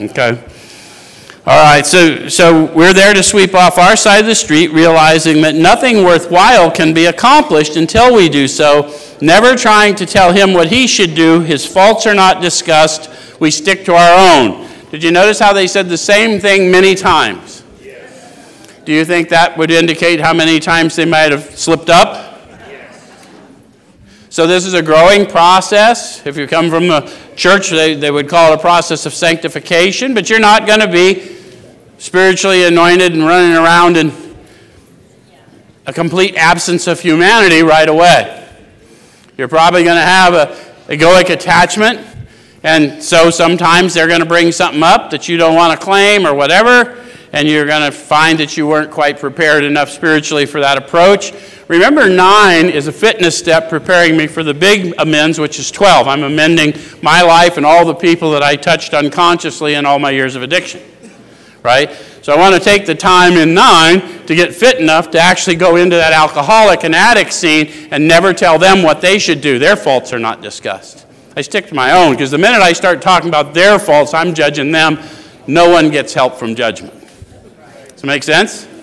Okay. All right, so, so we're there to sweep off our side of the street, realizing that nothing worthwhile can be accomplished until we do so, never trying to tell him what he should do. His faults are not discussed. We stick to our own. Did you notice how they said the same thing many times? Yes. Do you think that would indicate how many times they might have slipped up? So, this is a growing process. If you come from a church, they, they would call it a process of sanctification, but you're not going to be spiritually anointed and running around in a complete absence of humanity right away. You're probably going to have a egoic attachment, and so sometimes they're going to bring something up that you don't want to claim or whatever, and you're going to find that you weren't quite prepared enough spiritually for that approach. Remember, nine is a fitness step preparing me for the big amends, which is 12. I'm amending my life and all the people that I touched unconsciously in all my years of addiction. Right? So I want to take the time in nine to get fit enough to actually go into that alcoholic and addict scene and never tell them what they should do. Their faults are not discussed. I stick to my own because the minute I start talking about their faults, I'm judging them. No one gets help from judgment. Does that make sense?